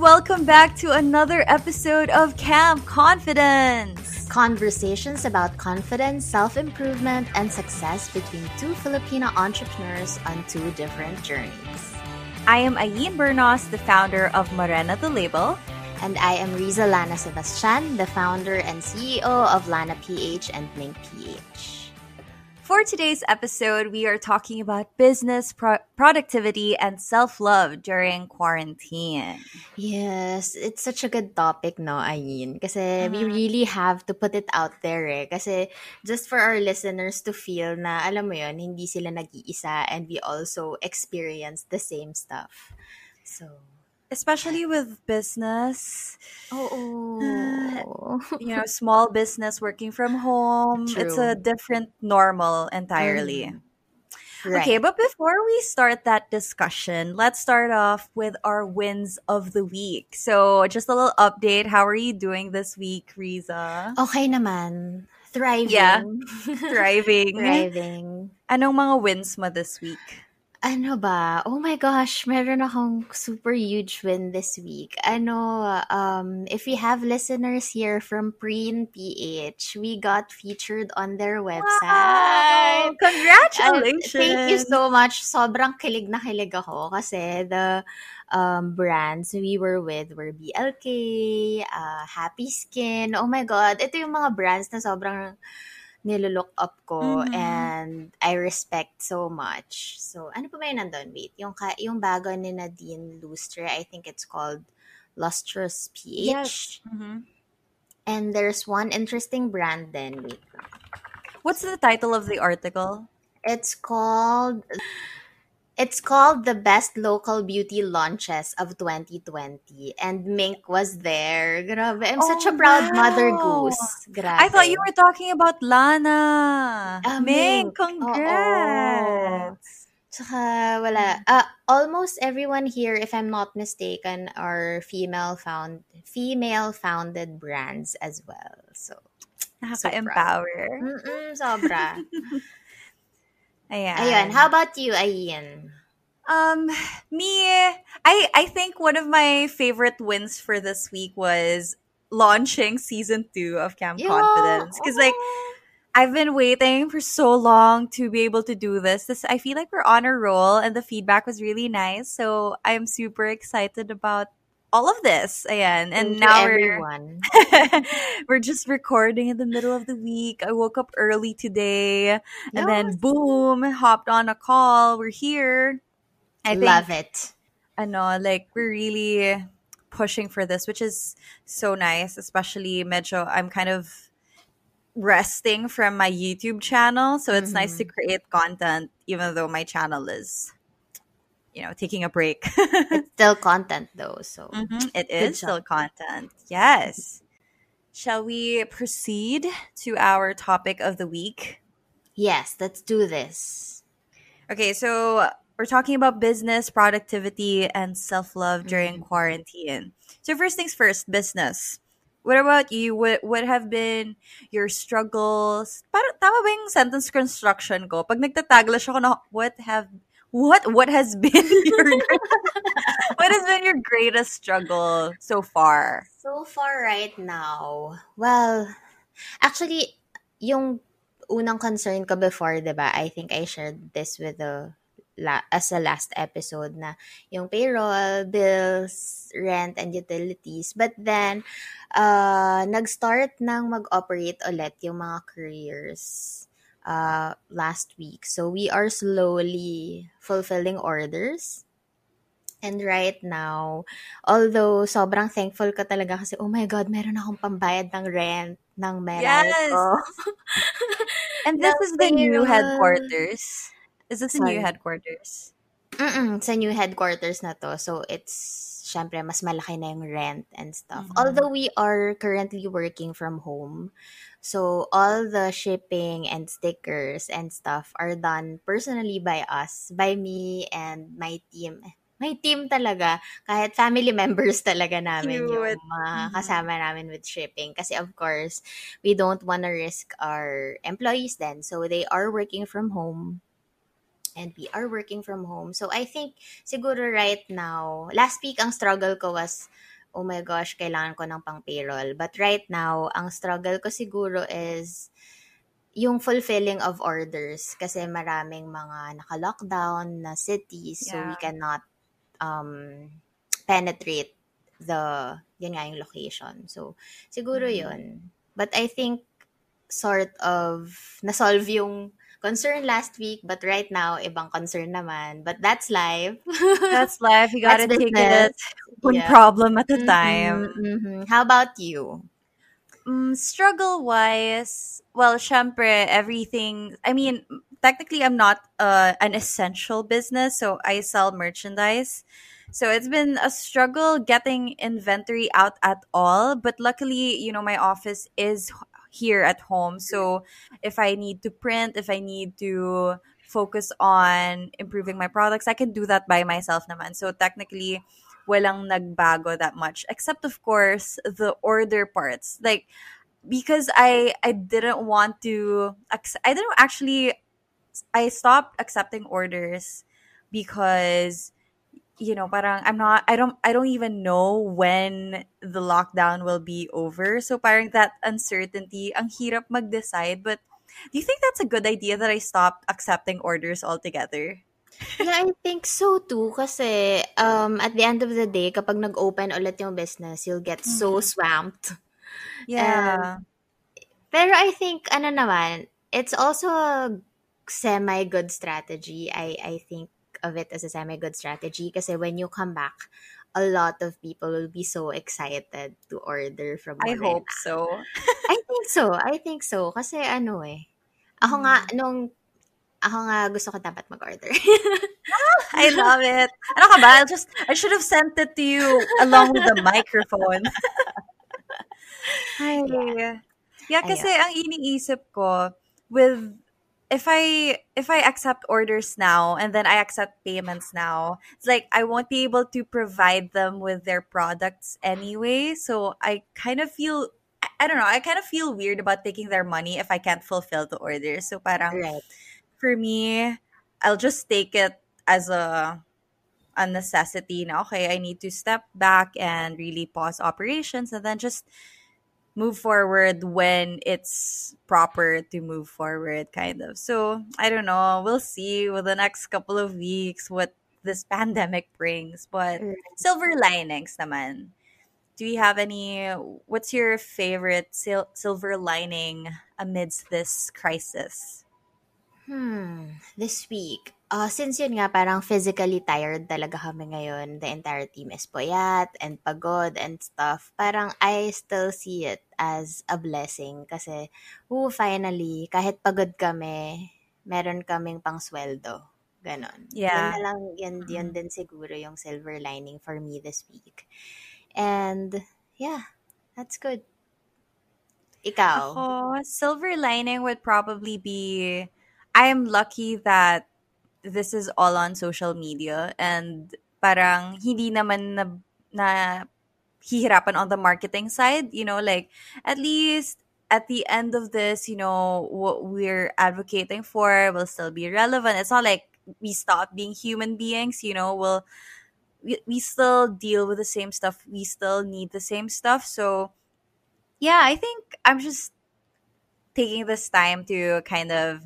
welcome back to another episode of Camp Confidence. Conversations about confidence, self improvement, and success between two Filipino entrepreneurs on two different journeys. I am Ayn Bernos, the founder of Morena the Label. And I am Rizza Lana Sebastian, the founder and CEO of Lana PH and Mink PH. For today's episode, we are talking about business pro- productivity and self love during quarantine. Yes, it's such a good topic, no, Ayn? Because we really have to put it out there, eh. Kasi just for our listeners to feel na, alam mo yon hindi sila nag-iisa and we also experience the same stuff. So, especially with business. Oh, you know, small business working from home. True. It's a different normal entirely. Mm. Right. Okay, but before we start that discussion, let's start off with our wins of the week. So, just a little update. How are you doing this week, Rizza? Okay naman. Thriving. Yeah. Thriving. Thriving. Anong mga wins mo this week? Ano ba? Oh my gosh, meron akong super huge win this week. Ano, um, if we have listeners here from Preen PH, we got featured on their website. Wow! Congratulations! And thank you so much. Sobrang kilig na kilig ako kasi the um, brands we were with were BLK, uh, Happy Skin. Oh my God, ito yung mga brands na sobrang nilolook up ko mm-hmm. and I respect so much. So, ano pa ba nandun? Wait, yung, ka, yung bago ni Nadine Lustre, I think it's called Lustrous PH. Yes. Mm-hmm. And there's one interesting brand then. Wait. What's the title of the article? It's called it's called the best local beauty launches of 2020 and Mink was there. Grabe, I'm oh, such a proud wow. mother goose. Grabe. I thought you were talking about Lana. Uh, Mink, congrats. Tsaka wala. Uh, almost everyone here, if I'm not mistaken, are female found female founded brands as well. So, Nakaka-empower. So sobra. Ayan. Ayan. How about you, Ayn? Um, me, I I think one of my favorite wins for this week was launching season two of Camp yeah. Confidence because like I've been waiting for so long to be able to do this. This I feel like we're on a roll, and the feedback was really nice. So I'm super excited about all of this. Ayan. And Thank now we're we're just recording in the middle of the week. I woke up early today and yes. then boom, hopped on a call. We're here. I love think, it. I know, like we're really pushing for this, which is so nice, especially medyo I'm kind of resting from my YouTube channel. So it's mm-hmm. nice to mm-hmm. create content even though my channel is you know taking a break it's still content though so mm-hmm. it is still content yes shall we proceed to our topic of the week yes let's do this okay so we're talking about business productivity and self-love during mm-hmm. quarantine so first things first business what about you? What what have been your struggles? Parang tama ba yung sentence construction ko? Pag nagtataglash ako na, what have what what has been your what has been your greatest struggle so far? So far right now. Well, actually yung unang concern ko before, 'di ba? I think I shared this with the as a last episode na yung payroll, bills, rent and utilities. But then uh nag-start nang mag-operate ulit yung mga careers uh, last week. So we are slowly fulfilling orders. And right now, although sobrang thankful ka talaga kasi, oh my God, meron akong pambayad ng rent ng Meral yes! and this is the new headquarters. Is this the new headquarters? Mm-mm, sa new headquarters na to. So it's syempre mas malaki na yung rent and stuff. Mm-hmm. Although we are currently working from home, so all the shipping and stickers and stuff are done personally by us, by me and my team. My team talaga, kahit family members talaga namin Cute. yung mga mm-hmm. kasama namin with shipping. Kasi of course, we don't want to risk our employees then. So they are working from home and we are working from home. So I think siguro right now, last week ang struggle ko was oh my gosh, kailangan ko ng pang payroll. But right now, ang struggle ko siguro is yung fulfilling of orders kasi maraming mga naka-lockdown na cities so we Yeah. cannot um penetrate the yun nga yung location. So siguro Mm. yun. But I think sort of nasolve yung concern last week but right now ibang concern naman. But that's life. That's life. You gotta take business. it one Yeah. problem at a Mhm, time. mhm. How about you? Mm, struggle wise, well, syempre, everything. I mean, technically, I'm not uh, an essential business, so I sell merchandise. So it's been a struggle getting inventory out at all. But luckily, you know, my office is h- here at home. So if I need to print, if I need to focus on improving my products, I can do that by myself naman. So technically, walang nagbago that much. Except, of course, the order parts. Like, because I I didn't want to I didn't actually I stopped accepting orders because you know parang I'm not I don't I don't even know when the lockdown will be over so parang that uncertainty ang hirap mag-decide but do you think that's a good idea that I stopped accepting orders altogether? Yeah, I think so too. Kasi um, at the end of the day, kapag nag-open ulit yung business, you'll get so Mhm. swamped. Yeah. Pero I think, ano naman, it's also a semi-good strategy. I, I think of it as a semi-good strategy kasi when you come back, a lot of people will be so excited to order from I Morena. hope so. I think so. I think so. Kasi ano eh. Ako nga, Mm. nung, ako nga gusto ko dapat mag-order. I love it. Ano ka ba? I'll just I should have sent it to you along with the microphone. Ay. Yeah, kasi Ayun. ang iniisip ko with if I if I accept orders now and then I accept payments now, it's like I won't be able to provide them with their products anyway. So I kind of feel I- don't know, I kind of feel weird about taking their money if I can't fulfill the order. So parang right. for me, I'll just take it as a a necessity na okay, I need to step back and really pause operations and then just move forward when it's proper to move forward kind of. So, I don't know, we'll see with the next couple of weeks what this pandemic brings, but silver linings naman. Do you have any what's your favorite sil- silver lining amidst this crisis? Hmm, this week. Uh, since yun nga, parang physically tired talaga kami ngayon. The entire team is puyat and pagod and stuff. Parang I still see it as a blessing kasi, oh, finally, kahit pagod kami, meron kaming pang sweldo. Ganon. Yun Yeah. na lang, yun, yun Mm. din siguro yung silver lining for me this week. And, yeah, that's good. Ikaw? Ako, silver lining would probably be I am lucky that this is all on social media and parang hindi naman na, na hihirapan on the marketing side, you know, like at least at the end of this, you know, what we're advocating for will still be relevant. It's not like we stop being human beings, you know, we'll we, we still deal with the same stuff. We still need the same stuff. So yeah, I think I'm just taking this time to kind of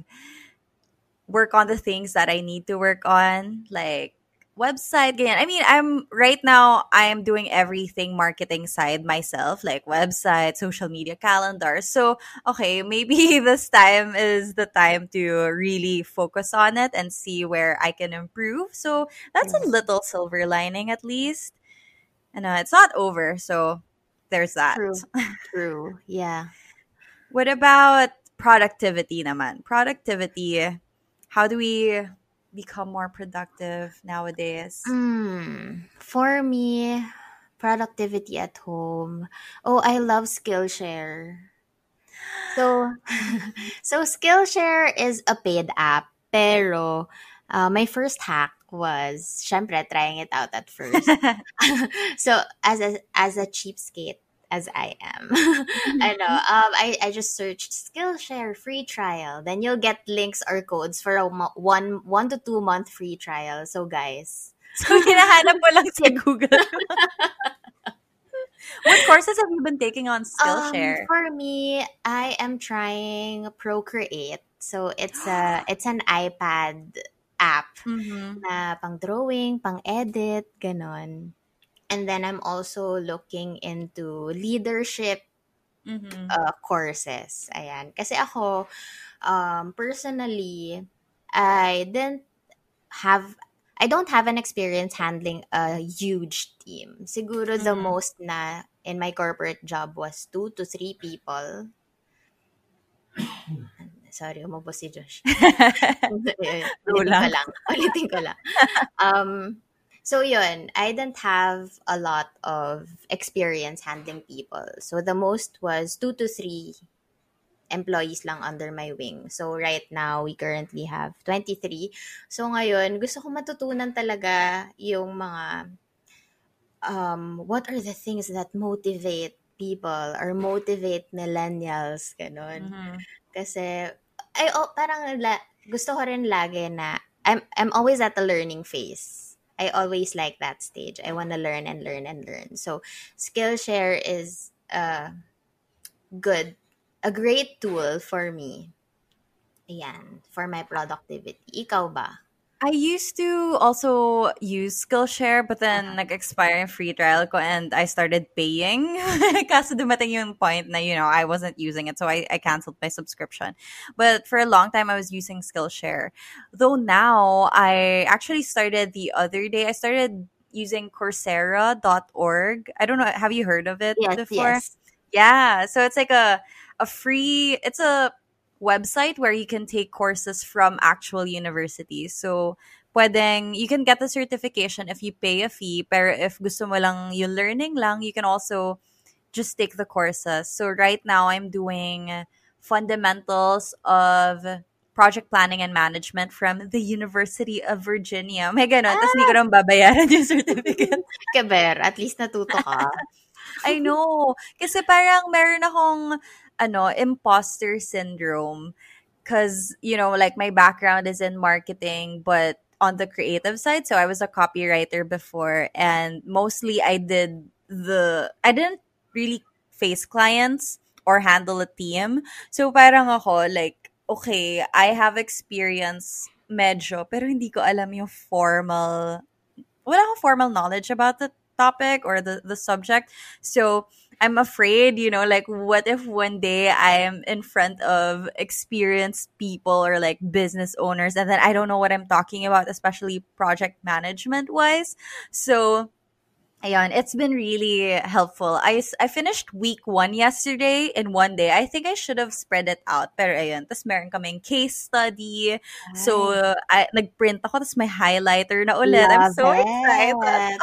work on the things that I need to work on, like website. Ganyan. I mean, I'm right now. I am doing everything marketing side myself, like website, social media, calendar. So okay, maybe this time is the time to really focus on it and see where I can improve. So that's a little silver lining, at least. And uh, it's not over, so there's that. True. True. Yeah. What about productivity naman? Productivity, how do we become more productive nowadays? Mm, for me, productivity at home. Oh, I love Skillshare. So, so Skillshare is a paid app, pero uh, my first hack was, syempre, trying it out at first. so, as a as a cheapskate, as I am. I know. Um, I, I just searched Skillshare free trial. Then you'll get links or codes for a mo- one one to two month free trial. So guys, So, hinahanap mo lang sa Google. what courses have you been taking on Skillshare? Um, for me, I am trying Procreate. So it's a it's an iPad app Mhm. na pang drawing, pang edit, ganon. And then I'm also looking into leadership Mhm. uh, courses. Ayan. Kasi ako, um, personally, I didn't have, I don't have an experience handling a huge team. Siguro the Mhm. most na in my corporate job was two to three people. Sorry, umubos si Josh. Ulitin ko lang. Ulitin ko lang. Um, so yun, I didn't have a lot of experience handling people. So the most was two to three employees lang under my wing. So right now, we currently have 23. So ngayon, gusto ko matutunan talaga yung mga um, what are the things that motivate people or motivate millennials, ganun. Mhm. Kasi, ay, oh, parang la, gusto ko rin lagi na, I'm, I'm always at the learning phase. I always like that stage. I want to learn and learn and learn. So, Skillshare is uh, good, a great tool for me. Ayan, for my productivity. Ikaw ba? I used to also use Skillshare, but then Uh-huh. nag-expire yung free trial ko and I started paying. Kaso dumating yung point na, you know, I wasn't using it, so I, I canceled my subscription. But for a long time, I was using Skillshare. Though now, I actually started the other day, I started using Coursera.org. I don't know, have you heard of it Yes, before? yes. Yeah, so it's like a a free it's a website where you can take courses from actual universities. So pwedeng you can get the certification if you pay a fee, pero if gusto mo lang yung learning lang, you can also just take the courses. So right now I'm doing fundamentals of project planning and management from the University of Virginia. May ganon. Tapos hindi ko ah! naman babayaran yung certificate. Keber, at least natuto ka. I know. Kasi parang meron akong ano, imposter syndrome. Cause, you know, like my background is in marketing, but on the creative side. So I was a copywriter before and mostly I did the, I didn't really face clients or handle a team. So parang ako, like, okay, I have experience medyo, pero hindi ko alam yung formal, wala akong formal knowledge about the topic or the, the subject. So I'm afraid, you know, like what if one day I'm in front of experienced people or like business owners and then I don't know what I'm talking about, especially project management wise. So Ayan, it's been really helpful. I, I finished week one yesterday in one day. I think I should have spread it out. Pero ayun, tas meron kaming case study. So, I, nag-print ako, tas may highlighter na ulit. I'm so it. excited.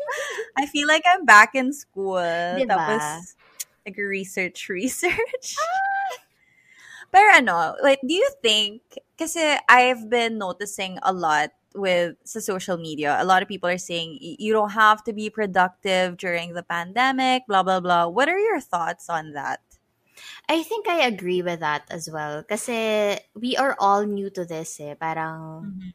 I feel like I'm back in school. Diba? Tapos, nag-research, research. Pero ano, like, do you think, kasi I've been noticing a lot with social media, a lot of people are saying you don't have to be productive during the pandemic, blah, blah, blah. What are your thoughts on that? I think I agree with that as well. Kasi we are all new to this eh. Parang,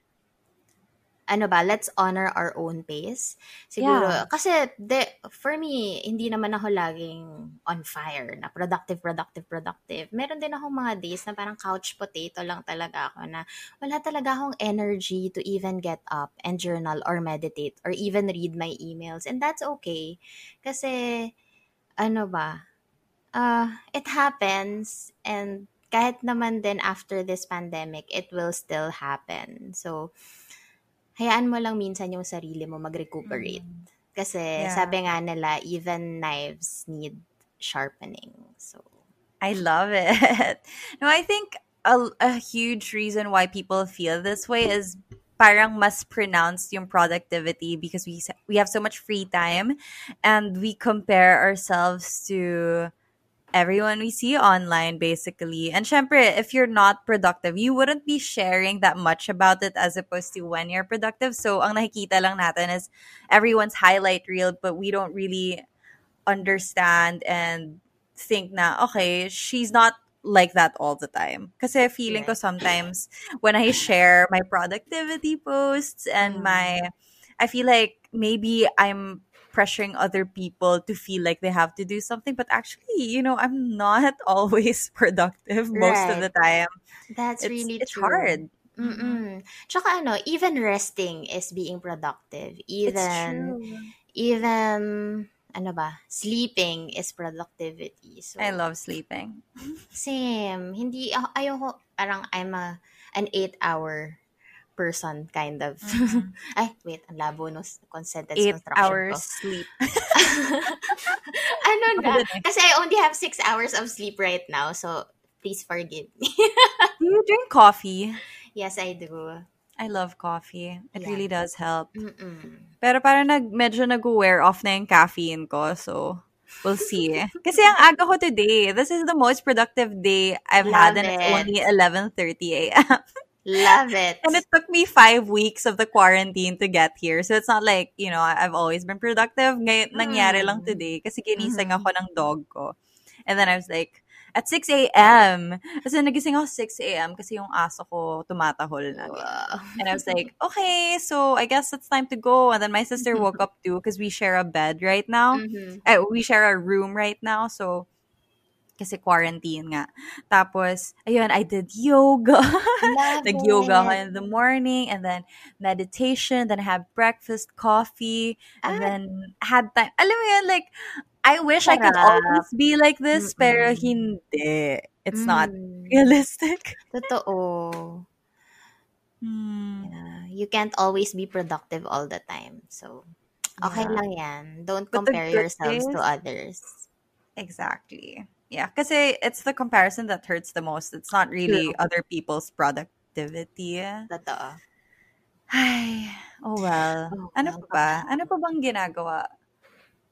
ano ba, let's honor our own pace. Siguro, Yeah. kasi de, for me, hindi naman ako laging on fire na productive, productive, productive. Meron din akong mga days na parang couch potato lang talaga ako na wala talaga akong energy to even get up and journal or meditate or even read my emails. And that's okay. Kasi, ano ba, uh, it happens and kahit naman din after this pandemic, it will still happen. So, hayaan mo lang minsan yung sarili mo mag-recuperate. Kasi Yeah. sabi nga nila, even knives need sharpening. So, I love it. No, I think a, a huge reason why people feel this way is parang mas pronounced yung productivity because we we have so much free time and we compare ourselves to everyone we see online basically. And syempre, if you're not productive, you wouldn't be sharing that much about it as opposed to when you're productive. So ang nakikita lang natin is everyone's highlight reel but we don't really understand and think na, okay, she's not like that all the time. Kasi feeling ko sometimes when I share my productivity posts and Mm. my, I feel like maybe I'm pressuring other people to feel like they have to do something, but actually, you know, I'm not always productive most of the time. That's It's really it's true. hard. Mhm. Mm-mm. Tsaka ano, even resting is being productive. Even, even, ano ba, sleeping is productivity. So, I love sleeping. same. Hindi, ako, ayoko, parang I'm a, an eight hour person, kind of. Mhm. Ay, wait, ang labo no s- con- sentence Eight hours ko. sleep. ano na? Eh. Kasi I only have six hours of sleep right now, so please forgive me. Do you drink coffee? yes, I do. I love coffee. It Yeah. really does help. Mm-mm. Pero parang nag, medyo nag-wear off na yung caffeine ko. So, we'll see. Kasi ang aga ko today. This is the most productive day I've had Love and it's only 11.30 a.m. Love it. and it took me five weeks of the quarantine to get here. So, it's not like, you know, I've always been productive. Ngayon, nangyari lang Mm. today kasi ginising ako ng dog ko. And then I was like, at 6 a.m. Kasi nagising ako 6 a.m. kasi yung aso ko tumatahol na. Wow. And I was like, okay, so I guess it's time to go. And then my sister woke up too because we share a bed right now. Mhm. Eh, we share a room right now. So, kasi quarantine nga. Tapos, ayun, I did yoga. Nag-yoga ako in the morning and then meditation. Then I had breakfast, coffee, and Ah. then had time. Alam mo yun, like, I wish I could always be like this, pero Mm-mm. hindi. It's not Mm. realistic. Totoo. Hmm. Yeah. You can't always be productive all the time. So, okay Yeah. lang yan. Don't But compare yourselves to others. Exactly. Yeah, kasi it's the comparison that hurts the most. It's not really True. other people's productivity. Totoo. Ay, oh well. Oh, Ano well, pa ba? Ano pa bang ginagawa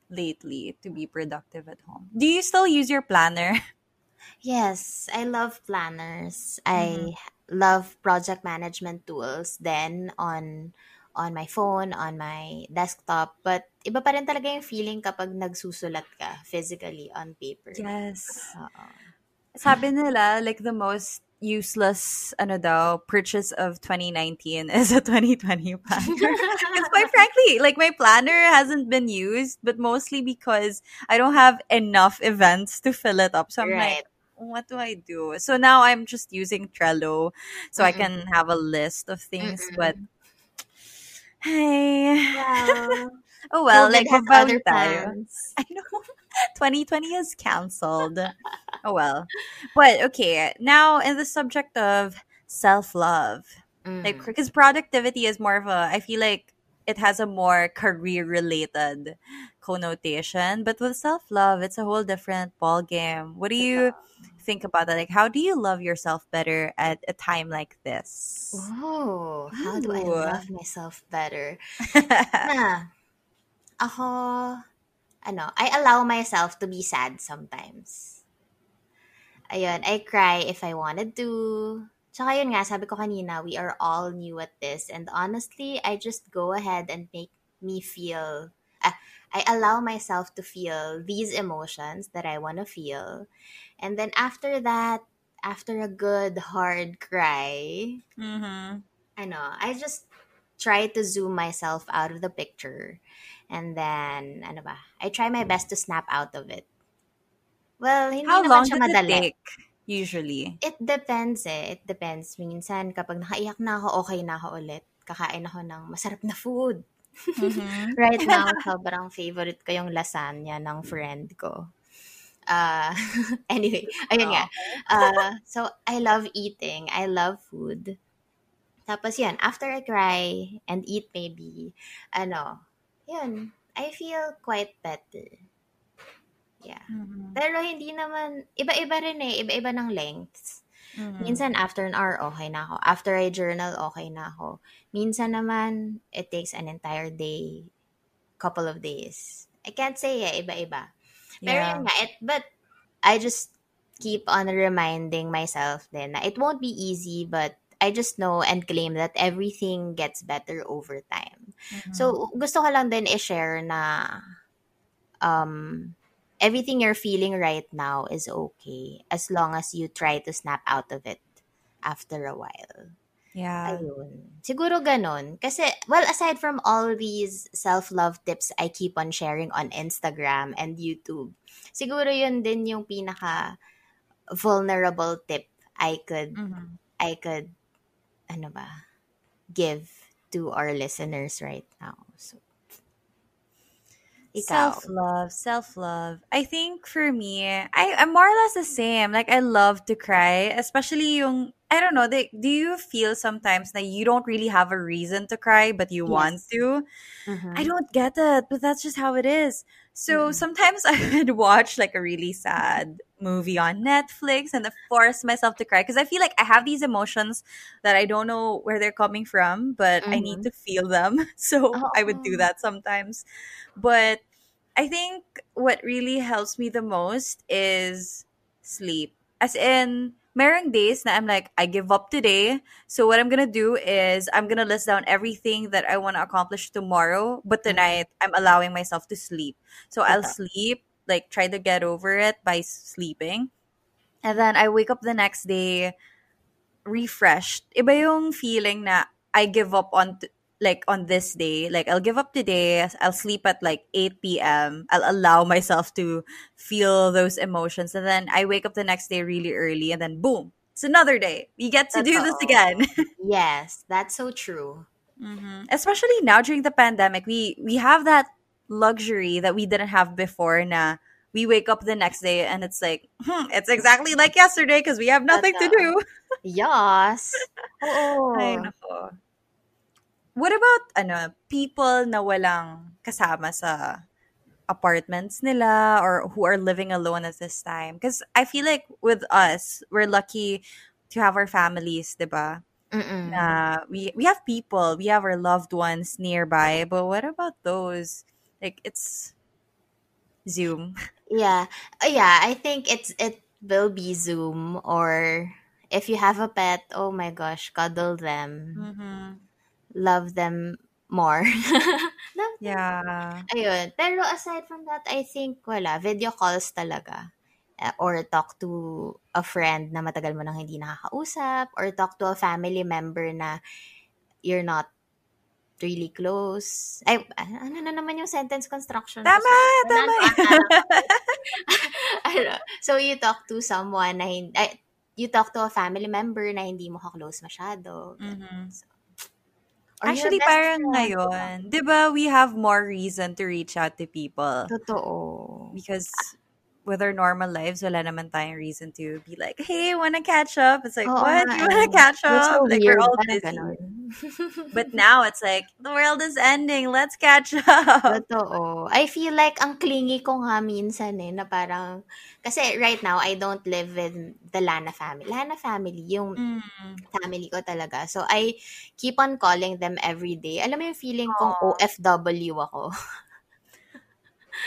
lately to be productive at home? Do you still use your planner? Yes, I love planners. Mhm. I love project management tools then on on my phone, on my desktop. But iba pa rin talaga yung feeling kapag nagsusulat ka physically on paper. Yes. Oo. Sabi nila, like the most useless, ano daw, purchase of 2019 is a 2020 planner. Because quite frankly, like my planner hasn't been used, but mostly because I don't have enough events to fill it up. So I'm like, what do I do? So now I'm just using Trello so I Mm-mm. can have a list of things. Mm-mm. But hey, oh well, COVID like mabawi other plans. I know 2020 is canceled. oh well, but okay. Now in the subject of self love, like Mm. because productivity is more of a, I feel like it has a more career related connotation, but with self love, it's a whole different ball game. What do you think about that? Like, how do you love yourself better at a time like this? Oh, how do I love myself better? Na, ako, ano, I allow myself to be sad sometimes. Ayun, I cry if I wanted to. Tsaka yun nga, sabi ko kanina, we are all new at this. And honestly, I just go ahead and make me feel, I allow myself to feel these emotions that I want to feel. And then after that, after a good, hard cry, mm-hmm. ano, I just try to zoom myself out of the picture. And then, ano ba, I try my best to snap out of it. Well, hindi How naman long siya does it take usually? It depends eh. It depends. Minsan, kapag nakaiyak na ako, okay na ako ulit. Kakain ako ng masarap na food. Mhm. Right now, sobrang favorite ko yung lasagna ng friend ko. Uh, anyway, ayun nga. Uh, so, I love eating. I love food. Tapos yan, after I cry and eat maybe, ano, yun, I feel quite better. Yeah. Mhm. Pero hindi naman, iba-iba rin eh, iba-iba ng lengths. Mhm. Minsan after an hour, okay na ako. After I journal, okay na ako. Minsan naman, it takes an entire day, couple of days. I can't say eh, iba-iba. Pero Yeah. yun nga, it, but I just keep on reminding myself then it won't be easy, but I just know and claim that everything gets better over time. Mhm. So, gusto ko lang din i-share na um, everything you're feeling right now is okay as long as you try to snap out of it after a while. Yeah. Ayun. Siguro ganon. Kasi, well, aside from all these self-love tips I keep on sharing on Instagram and YouTube, siguro yun din yung pinaka vulnerable tip I could, Mhm. I could, ano ba, give to our listeners right now. So, ikaw. Self love, self love. I think for me, I, I'm more or less the same. Like I love to cry, especially yung I don't know. They, do you feel sometimes that you don't really have a reason to cry, but you want Yes. to? Mhm. I don't get it, but that's just how it is. So Mhm. sometimes I would watch like a really sad movie on Netflix and force myself to cry because I feel like I have these emotions that I don't know where they're coming from, but I need Mhm. to feel them. So I would do that sometimes. But I think what really helps me the most is sleep. As in, merong days na I'm like, I give up today. So what I'm gonna do is I'm gonna list down everything that I want to accomplish tomorrow. But Mhm. tonight, I'm allowing myself to sleep. So I'll sleep, like try to get over it by sleeping. And then I wake up the next day refreshed. Iba yung feeling na I give up on t- like on this day. Like I'll give up today. I'll sleep at like 8 p.m. I'll allow myself to feel those emotions. And then I wake up the next day really early and then boom, it's another day. We get to do this again. Yes, that's so true. hmm Especially now during the pandemic, we we have that luxury that we didn't have before. Na we wake up the next day and it's like hmm, it's exactly like yesterday because we have nothing to do. Totoo. Yes. Oo. What about ano people na walang kasama sa apartments nila or who are living alone at this time? Because I feel like with us, we're lucky to have our families, 'di ba? Mm-mm. na we we have people, we have our loved ones nearby, but what about those? Like it's Zoom. Yeah. Uh, yeah, I think it's it will be Zoom or if you have a pet, oh my gosh, cuddle them. Mm-hmm. Love them more. Love them. Yeah. Ayun. Pero aside from that, I think wala. Video calls talaga. Uh, or talk to a friend na matagal mo nang hindi nakakausap or talk to a family member na you're not really close. Ay, ano na naman yung sentence construction? Tama, Sorry. tama. ano, so you talk to someone na hindi, ay, you talk to a family member na hindi mo ka-close masyado. Mhm. Or Actually, parang friend. ngayon, di ba, we have more reason to reach out to people. Totoo. Because with our normal lives, wala naman tayong reason to be like, hey, wanna catch up? It's like, Oo what? You wanna eh. catch up? so like, weird. we're all busy. But now it's like, the world is ending. Let's catch up. Totoo. I feel like ang clingy ko nga minsan eh, na parang, kasi right now, I don't live with the Lana family. Lana family, yung Mm. family ko talaga. So, I keep on calling them every day. Alam mo yung feeling kong OFW ako.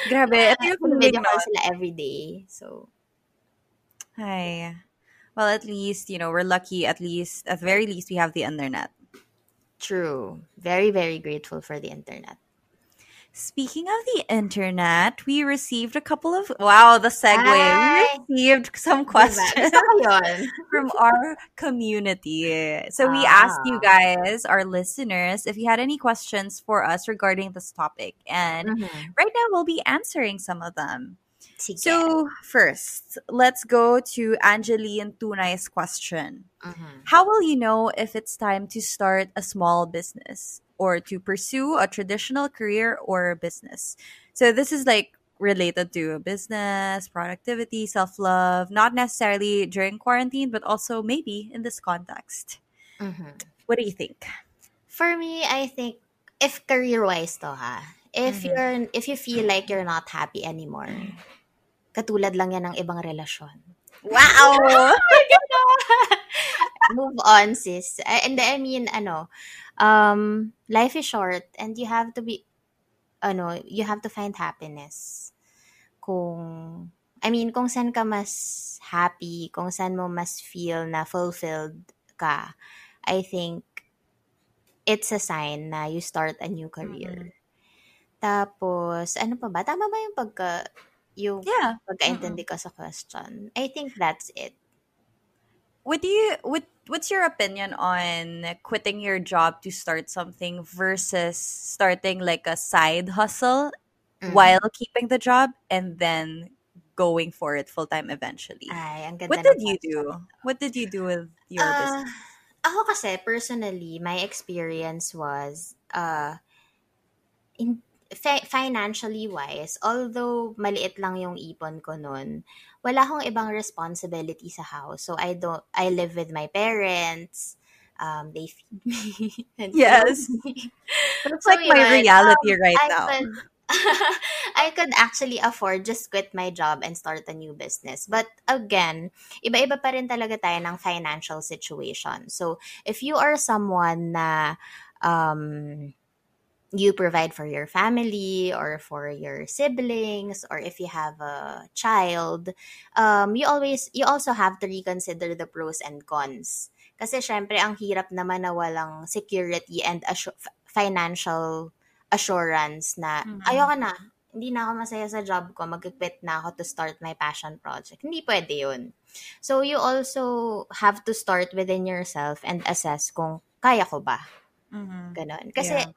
Grabe, ito yung Video call sila every day. So, Hi. Well, at least, you know, we're lucky. At least, at very least, we have the internet. true. Very, very grateful for the internet. Speaking of the internet, we received a couple of wow, the segue. Hi! We received some questions Isa ko yun. from our community. So we asked you Ah. guys, our listeners, if you had any questions for us regarding this topic. And Mhm. right now we'll be answering some of them. Sige. So first, let's go to Angeline Tunay's question. Mhm. How will you know if it's time to start a small business or to pursue a traditional career or a business? So this is like related to business, productivity, self-love, not necessarily during quarantine, but also maybe in this context. Mhm. What do you think? For me, I think if career-wise to ha, if Mhm. you're if you feel like you're not happy anymore, katulad lang yan ng ibang relasyon. Wow! Move on, sis. And I mean, ano, um, life is short and you have to be, ano, you have to find happiness. Kung, I mean, kung saan ka mas happy, kung saan mo mas feel na fulfilled ka, I think it's a sign na you start a new career. Tapos, ano pa ba? Tama ba yung pagka yung Yeah. pagkaintindi ko sa question. I think that's it. What do you what what's your opinion on quitting your job to start something versus starting like a side hustle Mhm. while keeping the job and then going for it full time eventually? Ay, ang ganda What did you do? What did you do with your business? Ah, ako kasi, personally, my experience was, uh, in, fi- financially wise, although maliit lang yung ipon ko nun, wala akong ibang responsibility sa house. So, I don't, I live with my parents, um, they feed me, and Yes. me. That's So, like my reality um, right I now. could, I could actually afford just quit my job and start a new business. But again, iba-iba pa rin talaga tayo ng financial situation. So, if you are someone na um, you provide for your family or for your siblings or if you have a child, um, you always, you also have to reconsider the pros and cons. Kasi syempre, ang hirap naman na walang security and assu- f- financial assurance na Mhm. ayoko na, hindi na ako masaya sa job ko, mag-quit na ako to start my passion project. Hindi pwede yun. So, you also have to start within yourself and assess kung kaya ko ba. Mhm. Ganon. Kasi, Yeah.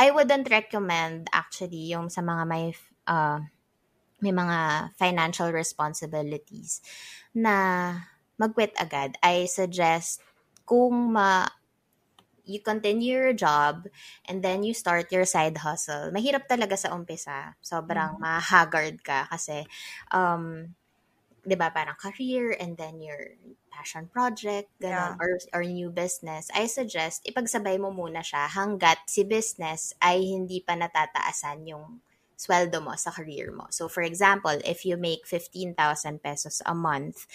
I wouldn't recommend actually yung sa mga may uh, may mga financial responsibilities na mag-quit agad. I suggest kung ma you continue your job and then you start your side hustle. Mahirap talaga sa umpisa. Sobrang Mhm. ma-haggard ka kasi um 'di ba parang career and then your passion project Yeah. ganun, or or new business. I suggest ipagsabay mo muna siya hanggat si business ay hindi pa natataasan yung sweldo mo sa career mo. So for example, if you make 15,000 pesos a month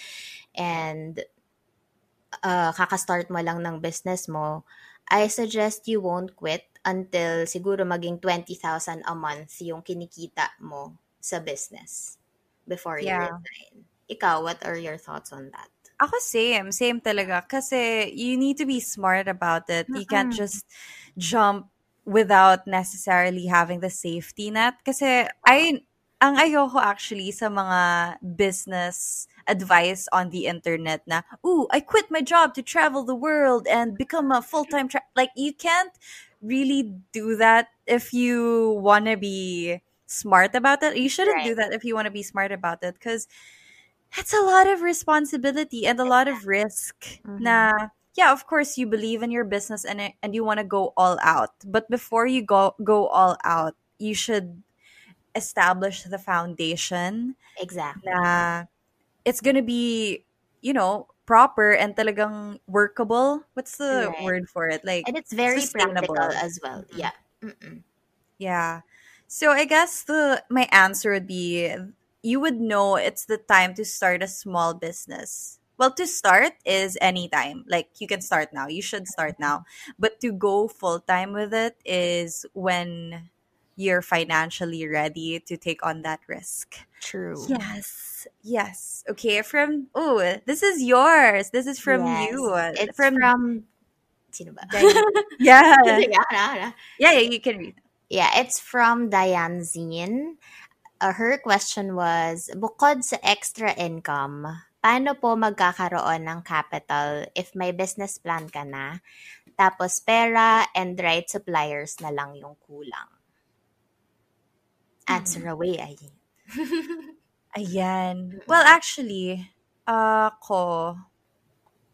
and uh, kakastart mo lang ng business mo, I suggest you won't quit until siguro maging 20,000 a month yung kinikita mo sa business before you Yeah. resign. Ikaw, what are your thoughts on that? Ako same, same talaga. Kasi you need to be smart about it. You can't just jump without necessarily having the safety net. Kasi I, ang ayoko actually sa mga business advice on the internet na, ooh, I quit my job to travel the world and become a full-time, tra-. like you can't really do that if you want to be smart about it. You shouldn't do that if you want to be smart about it because it's a lot of responsibility and a lot of risk Mhm. na yeah of course you believe in your business and it, and you want to go all out but before you go go all out you should establish the foundation Exactly. na it's gonna be you know proper and talagang workable what's the Right. word for it like And it's very practical as well. Mhm. Yeah. Mm-mm. Yeah. So I guess the my answer would be you would know it's the time to start a small business. Well, to start is anytime. Like you can start now. You should start now. But to go full time with it is when you're financially ready to take on that risk. True. Yes. Yes. Okay, from oh, this is yours. This is from Yes. you. It's From from, sino ba? Diane. Yeah. Sige, ako na, ako na. Yeah, yeah, you can read. Yeah, it's from Diane Zin. Uh, her question was, bukod sa extra income, paano po magkakaroon ng capital if may business plan ka na, tapos pera and right suppliers na lang yung kulang? Answer Hmm. away, ay. Ayan. Well, actually, ako,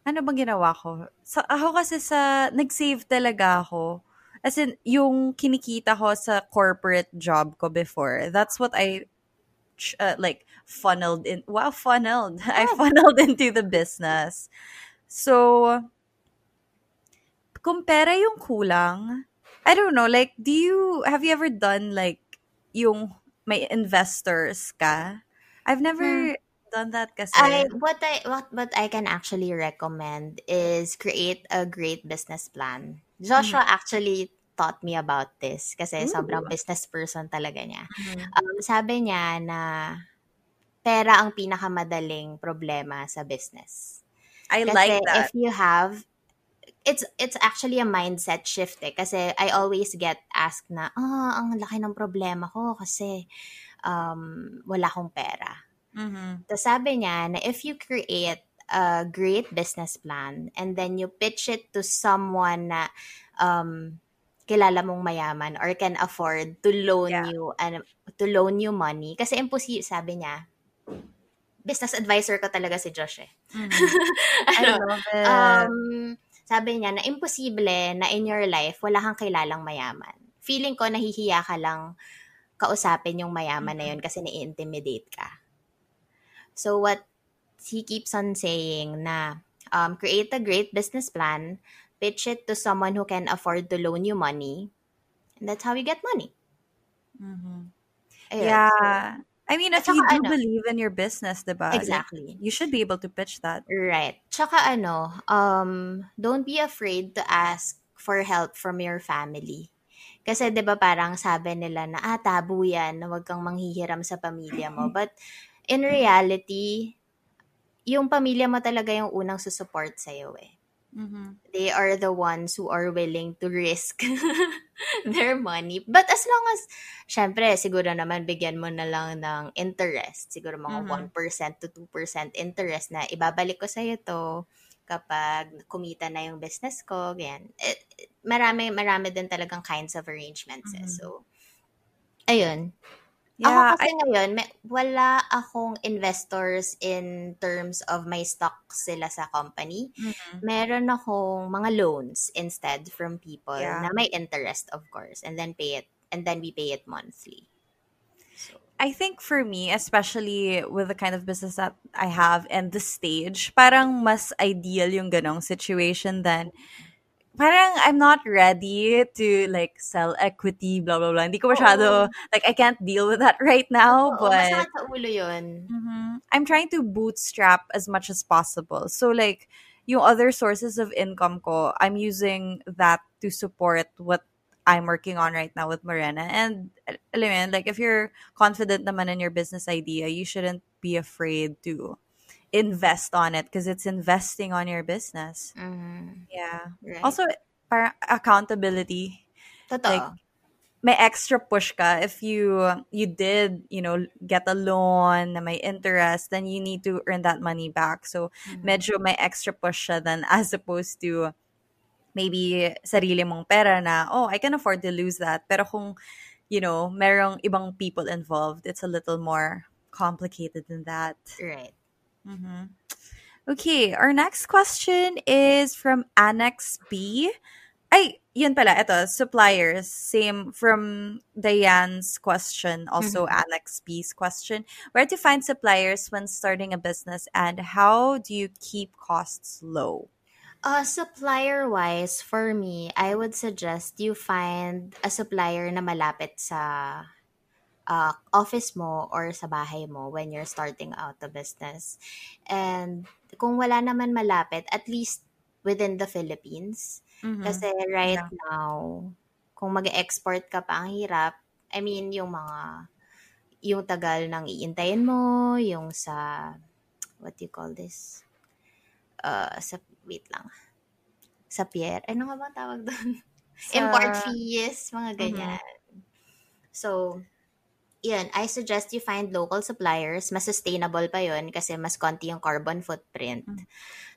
ano bang ginawa ko? Sa, ako kasi sa, nag-save talaga ako. As in, yung kinikita ko sa corporate job ko before, that's what I, uh, like, funneled in, wow, funneled. I funneled into the business. So, kung pera yung kulang, I don't know, like, do you, have you ever done, like, yung may investors ka? I've never done that kasi. I what I what what I can actually recommend is create a great business plan. Joshua actually taught me about this kasi Ooh. sobrang business person talaga niya. Mhm. Um, sabi niya na pera ang pinakamadaling problema sa business. I Kasi like that. if you have it's it's actually a mindset shift eh. Kasi I always get asked na, ah, ang laki ng problema ko kasi um, wala akong pera. Mhm. Tapos sabi niya na if you create a great business plan and then you pitch it to someone na um, kilala mong mayaman or can afford to loan Yeah. you ano, to loan you money kasi imposible sabi niya business advisor ko talaga si Josh eh. Mhm. I Ano, love it. um, sabi niya na imposible na in your life wala kang kilalang mayaman. Feeling ko nahihiya ka lang kausapin yung mayaman na yun kasi nai-intimidate ka. So what he keeps on saying na um, create a great business plan, pitch it to someone who can afford to loan you money, and that's how you get money. Mhm. Ayun, Yeah. I mean, if you do ano- believe in your business, diba? so- like, exactly. you should be able to pitch that. Right. Tsaka ano, um, don't be afraid to ask for help from your family. Kasi 'di ba parang sabi nila na ah tabu 'yan na wag kang manghihiram sa pamilya mo. But in reality, yung pamilya mo talaga yung unang susupport sa iyo eh. Mhm. They are the ones who are willing to risk their money. But as long as, syempre, siguro naman bigyan mo na lang ng interest. Siguro mga Mhm. 1% to 2% interest na ibabalik ko sa'yo to kapag kumita na yung business ko. Ganyan. Eh, marami, marami din talagang kinds of arrangements. Eh. Mhm. So, ayun. Yeah, ako kasi I, ngayon, may, wala akong investors in terms of my stocks sila sa company Mhm. meron akong mga loans instead from people Yeah. na may interest of course and then pay it and then we pay it monthly. So, I think for me, especially with the kind of business that I have and the stage, parang mas ideal yung ganong situation than parang I'm not ready to like sell equity, blah, blah, blah. Hindi ko masyado, Oo. like I can't deal with that right now, oo, but ulo yun. Mhm. I'm trying to bootstrap as much as possible. So like yung other sources of income ko, I'm using that to support what I'm working on right now with Morena. And al- alam like if you're confident naman in your business idea, you shouldn't be afraid to invest on it because it's investing on your business. Mhm. Yeah. Right. Also, para accountability Totoo. like, may extra push ka if you you did you know get a loan na may interest then you need to earn that money back so Mhm. medyo may extra push siya than as opposed to maybe sarili mong pera na oh I can afford to lose that pero kung you know merong ibang people involved it's a little more complicated than that Right. Mhm. Okay, our next question is from Annex B. Ay, yun pala, ito, suppliers. Same from Diane's question, also Annex B's question. Where to find suppliers when starting a business and how do you keep costs low? Uh, supplier wise, for me, I would suggest you find a supplier na malapit sa uh, office mo or sa bahay mo when you're starting out a business. And kung wala naman malapit, at least within the Philippines. Mhm. Kasi right Yeah. now, kung mag-export ka pa, ang hirap. I mean, yung mga, yung tagal ng iintayin mo, yung sa, what do you call this? Uh, sa, wait lang. Sa pier. Ano nga ba ang tawag doon? Sa- Import fees, mga Mhm. ganyan. So, yun, I suggest you find local suppliers. Mas sustainable pa yun kasi mas konti yung carbon footprint.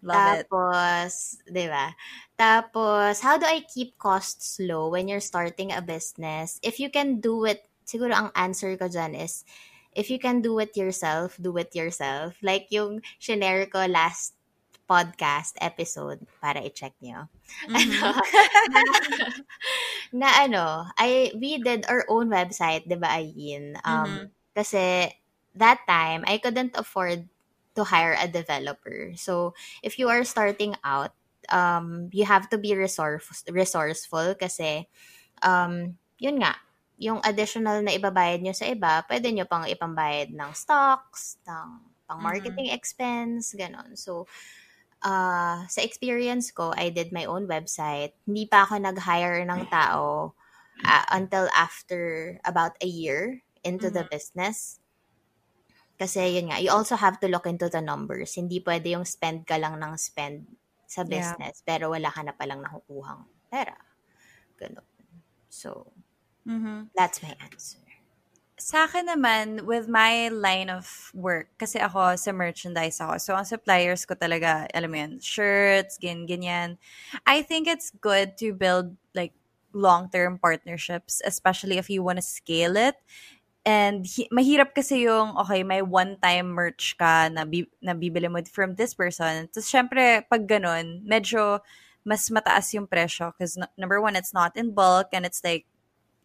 Love it. Tapos, di ba? Tapos, how do I keep costs low when you're starting a business? If you can do it, siguro ang answer ko dyan is, if you can do it yourself, do it yourself. Like yung shinare ko last podcast episode para i-check nyo. Mhm. na ano, I, we did our own website, di ba, Ayin? Um, Mhm. Kasi that time, I couldn't afford to hire a developer. So, if you are starting out, um, you have to be resource, resourceful kasi, um, yun nga, yung additional na ibabayad nyo sa iba, pwede nyo pang ipambayad ng stocks, ng pang marketing expense, ganon. So, uh, sa experience ko, I did my own website. Hindi pa ako nag-hire ng tao uh, until after about a year into the business. Kasi yun nga, you also have to look into the numbers. Hindi pwede yung spend ka lang ng spend sa Yeah. business, pero wala ka na palang nakukuhang pera. Ganun. So, Mhm. that's my answer. Sa akin naman, with my line of work, kasi ako sa merchandise ako. So, ang suppliers ko talaga, alam mo yun, shirts, gan, ganyan. I think it's good to build like long-term partnerships, especially if you want to scale it. And hi- mahirap kasi yung, okay, may one-time merch ka na, bi- na bibili mo from this person. Tapos, syempre, pag ganun, medyo mas mataas yung presyo. Because, number one, it's not in bulk and it's like,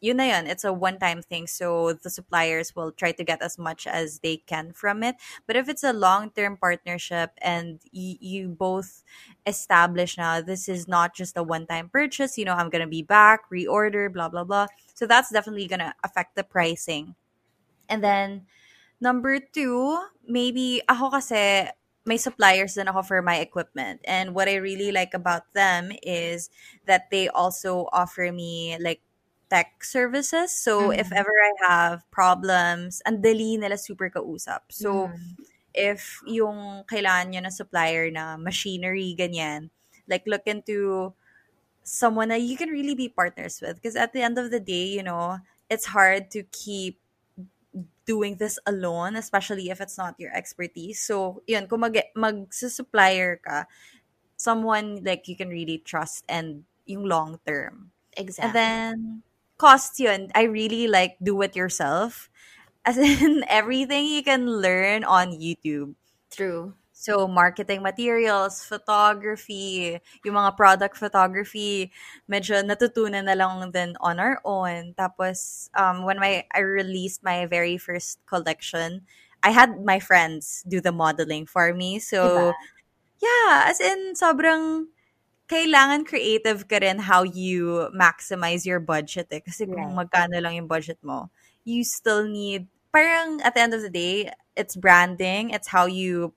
yun na yun. It's a one-time thing. So, the suppliers will try to get as much as they can from it. But if it's a long-term partnership and y- you both establish now this is not just a one-time purchase, you know, I'm gonna be back, reorder, blah, blah, blah. So, that's definitely gonna affect the pricing. And then, number two, maybe ako kasi may suppliers din offer my equipment. And what I really like about them is that they also offer me like tech services. So if Mhm. ever I have problems, ang dali nila super kausap. So Mm. if yung kailangan nyo na supplier na machinery, ganyan, like look into someone that you can really be partners with. Because at the end of the day, you know, it's hard to keep doing this alone, especially if it's not your expertise. So, yun, kung mag, mag-supplier ka, someone like you can really trust and yung long term. Exactly. And then, cost yun. I really like do it yourself. As in, everything you can learn on YouTube. True. So, marketing materials, photography, yung mga product photography, medyo natutunan na lang din on our own. Tapos, um, when my, I released my very first collection, I had my friends do the modeling for me. Diba? So, yeah, as in, sobrang kailangan creative ka rin how you maximize your budget eh. Kasi kung magkano lang yung budget mo, you still need, parang at the end of the day, it's branding, it's how you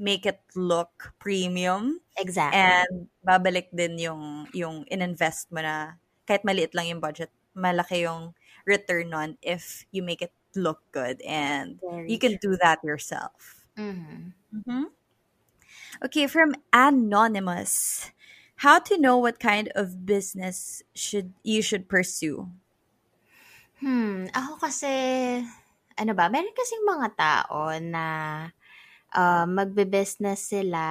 make it look premium Exactly. and babalik din yung yung ininvest mo na kahit maliit lang yung budget, malaki yung return on if you make it look good and Very you can do that yourself. Mhm. Mhm. Okay, from anonymous. How to know what kind of business should you should pursue? Hmm, ako kasi, ano ba, meron kasing mga tao na ah, magbe-business sila.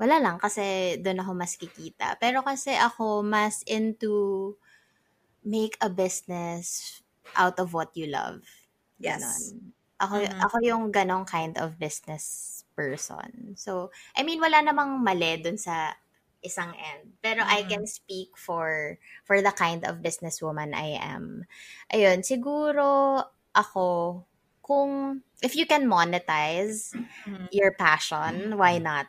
Wala lang, kasi doon ako mas kikita. Pero kasi ako mas into make a business out of what you love. Yes. Ganon. Ako, Mhm. ako yung ganong kind of business person. So, I mean, wala namang mali dun sa isang end. Pero I Mhm. can speak for for the kind of businesswoman I am. Ayun, siguro ako, kung, if you can monetize Mhm. your passion, why not?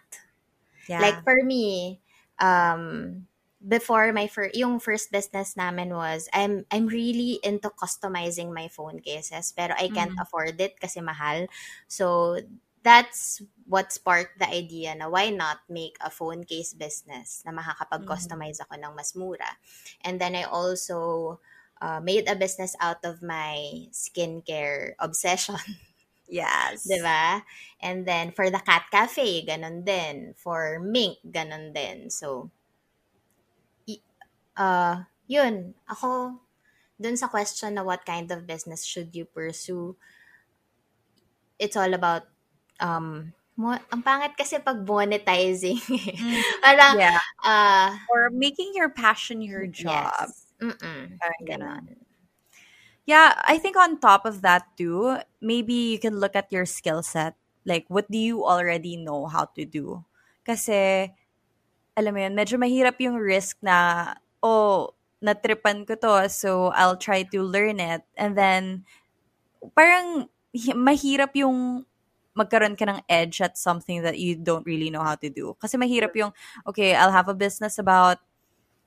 Yeah. Like for me, um, before my first, yung first business namin was, I'm, I'm really into customizing my phone cases, pero I can't Mhm. afford it kasi mahal. So, that's what sparked the idea na why not make a phone case business na makakapag-customize ako ng mas mura. And then I also uh, made a business out of my skincare obsession. yes. 'di ba? And then for the cat cafe, ganun din. For mink, ganun din. So uh yun, ako dun sa question na what kind of business should you pursue, it's all about um mo, ang pangit kasi pag monetizing. Mm, Parang yeah. uh Or making your passion your job. yes. Mm-mm. Parang. Ganon. Yeah, I think on top of that too, maybe you can look at your skill set. Like, what do you already know how to do? Kasi, alam mo yun, medyo mahirap yung risk na, oh, natripan ko to, so I'll try to learn it. And then, parang hi- mahirap yung magkaroon ka ng edge at something that you don't really know how to do. Kasi mahirap yung, okay, I'll have a business about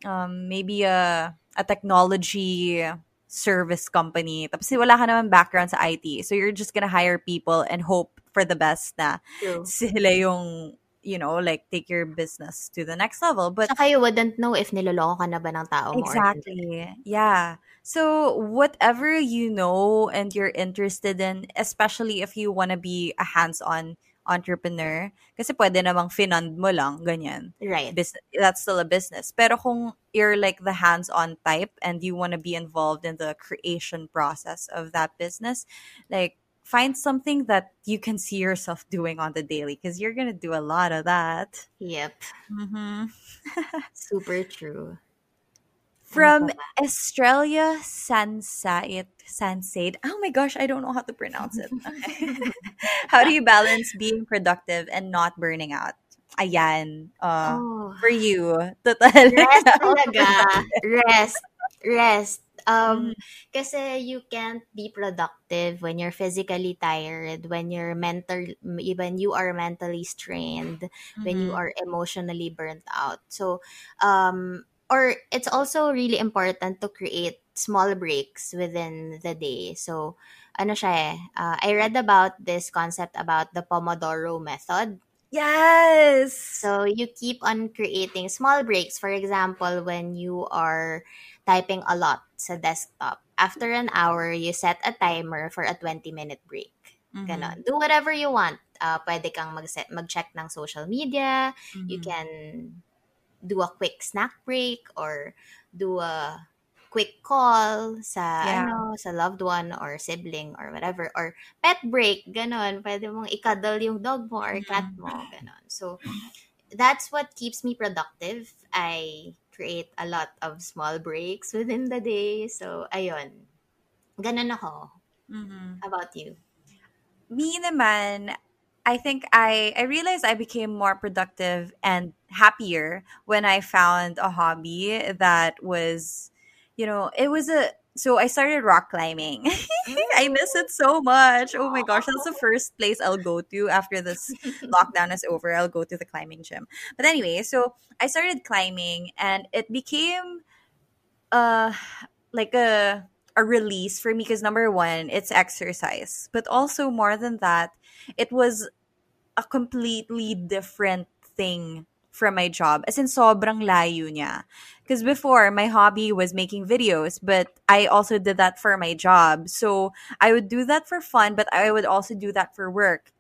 um, maybe a, a technology service company. Tapos wala ka naman background sa IT. So you're just gonna hire people and hope for the best na True. sila yung, you know, like take your business to the next level. But Saka you wouldn't know if niloloko ka na ba ng tao mo. Exactly. Yeah. So whatever you know and you're interested in, especially if you want to be a hands-on entrepreneur. Kasi pwede namang finund mo lang, ganyan. Right. Business, that's still a business. Pero kung you're like the hands-on type and you want to be involved in the creation process of that business, like find something that you can see yourself doing on the daily because you're gonna do a lot of that. Yep. Mm-hmm. Super true. From Australia Sansait Sansade. Oh my gosh, I don't know how to pronounce it. How do you balance being productive and not burning out? Ayan. Uh, Oh. for you. Total. Rest talaga. Rest. Rest. Um, Mm. kasi you can't be productive when you're physically tired, when you're mental, even you are mentally strained, when you Mhm. are emotionally burnt out. So, um, or it's also really important to create small breaks within the day. So, ano siya eh, uh, I read about this concept about the Pomodoro method. Yes. So you keep on creating small breaks. For example, when you are typing a lot sa desktop, after an hour, you set a timer for a 20-minute break. Mhm. Ganon. Do whatever you want. Uh, pwede kang mag-set, mag-check ng social media. You Mhm. can do a quick snack break or do a quick call sa Yeah. ano sa loved one or sibling or whatever or pet break ganon. Pwede mong ikadal yung dog mo or cat mo ganon. So that's what keeps me productive. I create a lot of small breaks within the day. So ayun. Ganon ako. Mhm. how about you? Me naman, I think I I realized I became more productive and happier when I found a hobby that was, you know, it was a so I started rock climbing. I miss it so much. Oh my gosh, that's the first place I'll go to after this lockdown is over. I'll go to the climbing gym. But anyway, so I started climbing and it became uh like a a release for me because number one, it's exercise, but also more than that, it was a completely different thing from my job. As in, sobrang layo niya. Because before, my hobby was making videos, but I also did that for my job. So I would do that for fun, but I would also do that for work.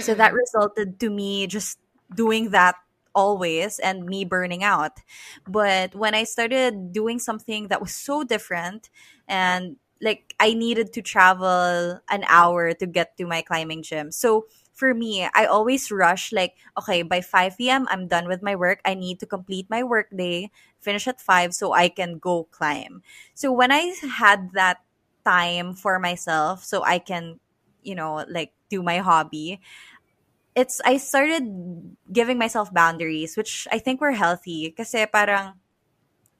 So that resulted to me just doing that always and me burning out. But when I started doing something that was so different and like I needed to travel an hour to get to my climbing gym. So for me, I always rush like, okay, by 5 p.m. I'm done with my work. I need to complete my work day, finish at 5 so I can go climb. So when I had that time for myself so I can, you know, like do my hobby, it's I started giving myself boundaries which I think were healthy kasi parang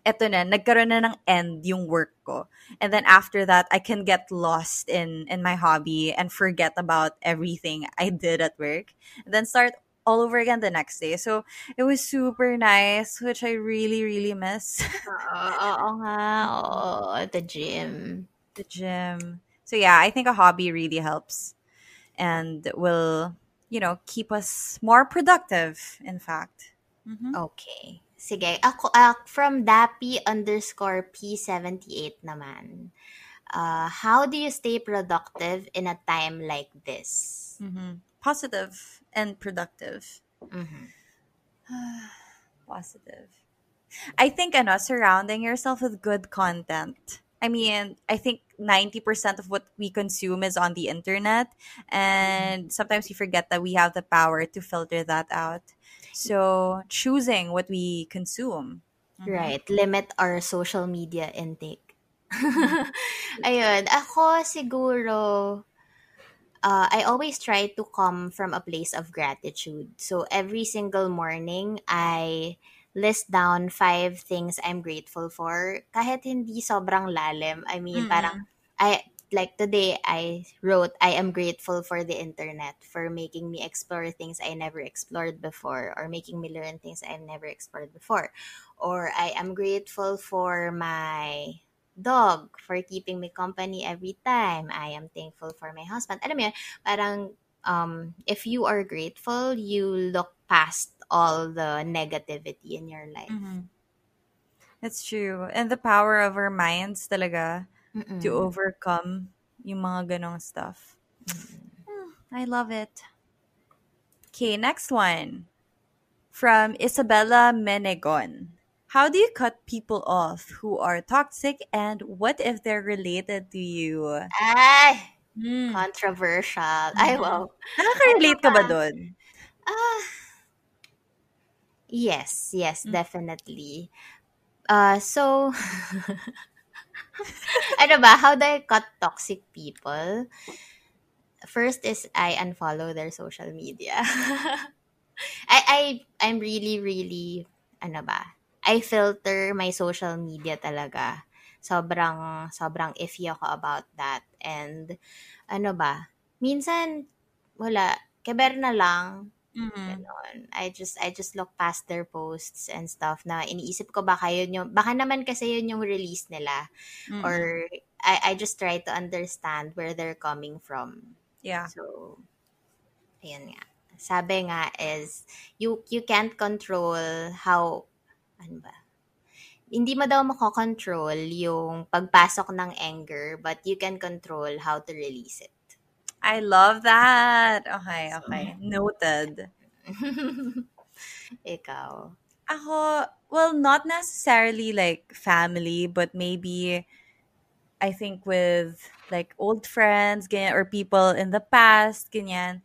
eto na nagkaroon na ng end yung work ko and then after that I can get lost in in my hobby and forget about everything I did at work and then start all over again the next day so it was super nice which I really really miss Oo, oo nga. Oo, the gym. the gym so yeah I think a hobby really helps and will you know keep us more productive in fact Mhm. Okay. Sige. Ako, ah, from Dappy underscore P78 naman. Uh, how do you stay productive in a time like this? Mhm. positive and productive Mhm. positive. I think ano, surrounding yourself with good content. I mean, I think 90% of what we consume is on the internet and sometimes we forget that we have the power to filter that out. So, choosing what we consume. Mhm. Right. Limit our social media intake. Ayun. Ako siguro, uh, I always try to come from a place of gratitude. So every single morning, I list down five things I'm grateful for. Kahit hindi sobrang lalim. I mean, Mm-mm. parang, I, like today, I wrote, I am grateful for the internet for making me explore things I never explored before or making me learn things I've never explored before. Or I am grateful for my dog for keeping me company every time. I am thankful for my husband. Alam yun, parang um, if you are grateful, you look past all the negativity in your life. Mhm. It's true. And the power of our minds talaga Mm-mm. to overcome yung mga ganong stuff. Hmm, I love it. Okay, next one from Isabella Menegon. How do you cut people off who are toxic and what if they're related to you? Ay, Hmm. controversial. Ay, wow. Nakaka-relate ka ba doon? Ah, yes, yes, Mm. definitely. Uh, so, ano ba, how do I cut toxic people? First is I unfollow their social media. I, I, I'm really, really, ano ba, I filter my social media talaga. Sobrang, sobrang iffy ako about that. And, ano ba, minsan, wala, keber na lang, Mhm. Ganon. I just I just look past their posts and stuff na iniisip ko baka yun yung baka naman kasi yun yung release nila Mm-mm. or I I just try to understand where they're coming from. yeah. So ayun nga. Sabi nga is you you can't control how ano ba? Hindi mo daw makokontrol yung pagpasok ng anger but you can control how to release it. I love that. Okay, okay. Noted. Ikaw. Ako, well, not necessarily like family, but maybe I think with like old friends, ganyan, or people in the past, ganyan.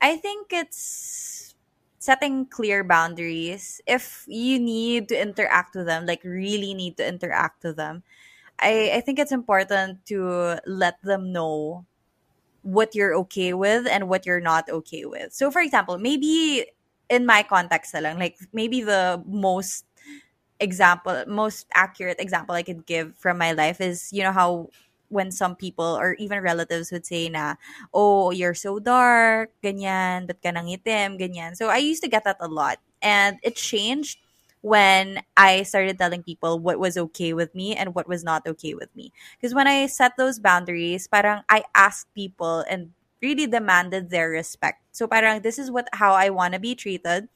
I think it's setting clear boundaries. If you need to interact with them, like really need to interact with them, I, I think it's important to let them know what you're okay with and what you're not okay with. So for example, maybe in my context na lang, like maybe the most example, most accurate example I could give from my life is, you know, how when some people or even relatives would say na, oh, you're so dark, ganyan, ba't ka nangitim, ganyan. So I used to get that a lot. And it changed when I started telling people what was okay with me and what was not okay with me. Because when I set those boundaries, parang I asked people and really demanded their respect. So parang this is what how I want to be treated.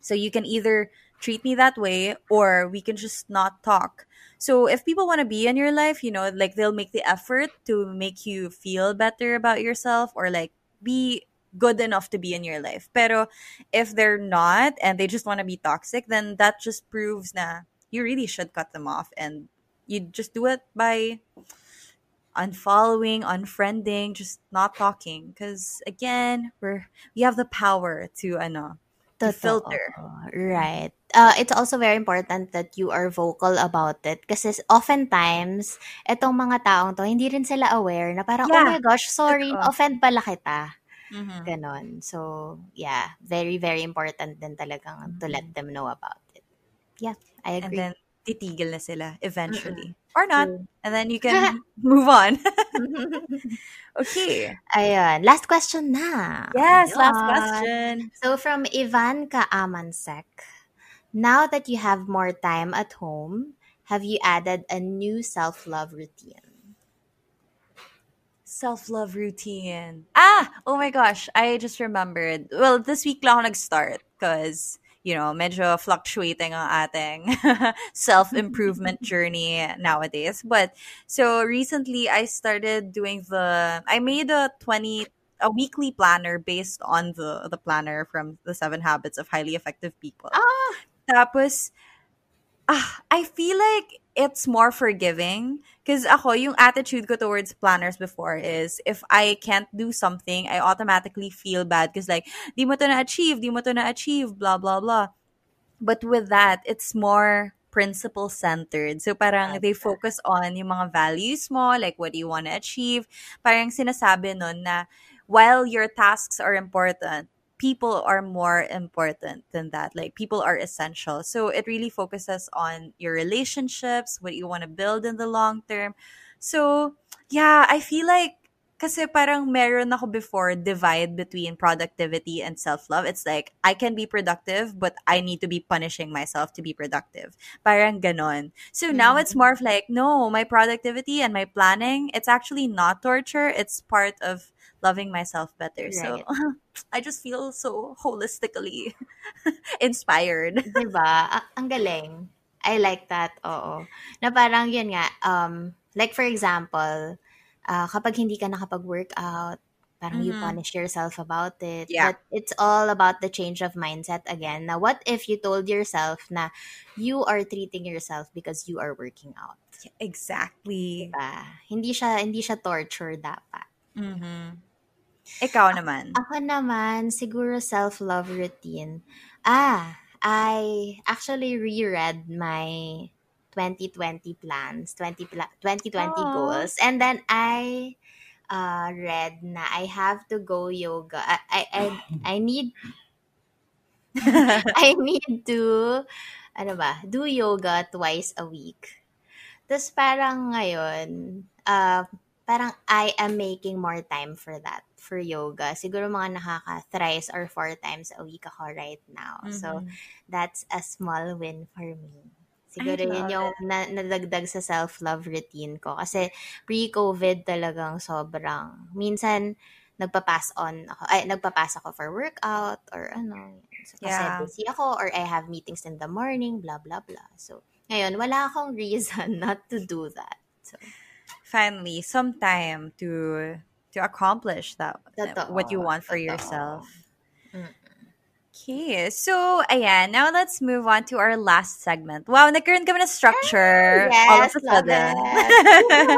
So you can either treat me that way or we can just not talk. So if people want to be in your life, you know, like they'll make the effort to make you feel better about yourself or like be good enough to be in your life. Pero if they're not and they just want to be toxic, then that just proves na you really should cut them off and you just do it by unfollowing, unfriending, just not talking because again, we're we have the power to ano, to filter. Right. Uh, it's also very important that you are vocal about it kasi oftentimes, etong mga taong to, hindi rin sila aware na parang, oh my gosh, sorry, offend pala kita. Mhm. Ganon. So, yeah, very, very important din talagang to let them know about it. Yeah, I agree. And then titigil na sila eventually. Or not. True. And then you can move on. okay. Ayun. Last question na. Yes, last question. So from Ivan Kaamansek, now that you have more time at home, have you added a new self-love routine? Self-love routine. Ah! Oh my gosh. I just remembered. Well, this week lang ako nag-start because, you know, medyo fluctuating ang ating self-improvement journey nowadays. But, so recently I started doing the, I made a 20, a weekly planner based on the, the planner from the seven habits of highly effective people. Ah! Tapos, ah, I feel like it's more forgiving. Because ako, yung attitude ko towards planners before is, if I can't do something, I automatically feel bad. Because like, di mo to na-achieve, di mo to na-achieve, blah, blah, blah. But with that, it's more principle-centered. So parang they focus on yung mga values mo, like what do you want to achieve. Parang sinasabi nun na, while your tasks are important, people are more important than that. Like people are essential. So it really focuses on your relationships, what you want to build in the long term. So yeah, I feel like kasi parang meron ako before divide between productivity and self-love. It's like I can be productive but I need to be punishing myself to be productive. Parang ganon. So now it's mm. more of like no, my productivity and my planning, it's actually not torture. It's part of loving myself better. So I just feel so holistically inspired. Diba? Ang galing. I like that. Oo. Na parang yun nga, um, like for example, ah, kapag hindi ka nakapag-workout, parang you Mm-hmm. punish yourself about it. Yeah. But it's all about the change of mindset again. Now, what if you told yourself na you are treating yourself because you are working out? Exactly. Diba? Hindi siya, hindi siya torture dapat. Mm-hmm. Ikaw naman. Ako naman, siguro self-love routine. Ah, I actually reread my 2020 plans, 20 pla- 2020 Aw. goals. And then I uh, read na I have to go yoga. I I I, I need I need to ano ba, do yoga twice a week. Tapos parang ngayon, uh, parang I am making more time for that, for yoga. Siguro mga nakaka thrice or four times a week ako right now. So, Mhm. that's a small win for me. Siguro yun yung na, nadagdag sa self-love routine ko. Kasi pre-COVID talagang sobrang, minsan nagpa-pass on ako, ay, nagpa-pass ako for workout or ano. So, kasi Yeah. busy ako or I have meetings in the morning, blah, blah, blah. So, ngayon, wala akong reason not to do that. So, Finally, some time to to accomplish that Totoo. what you want for Totoo. yourself. Mm. Okay, so ayan, now let's move on to our last segment. Wow, nagkaroon kami ng structure all of a sudden.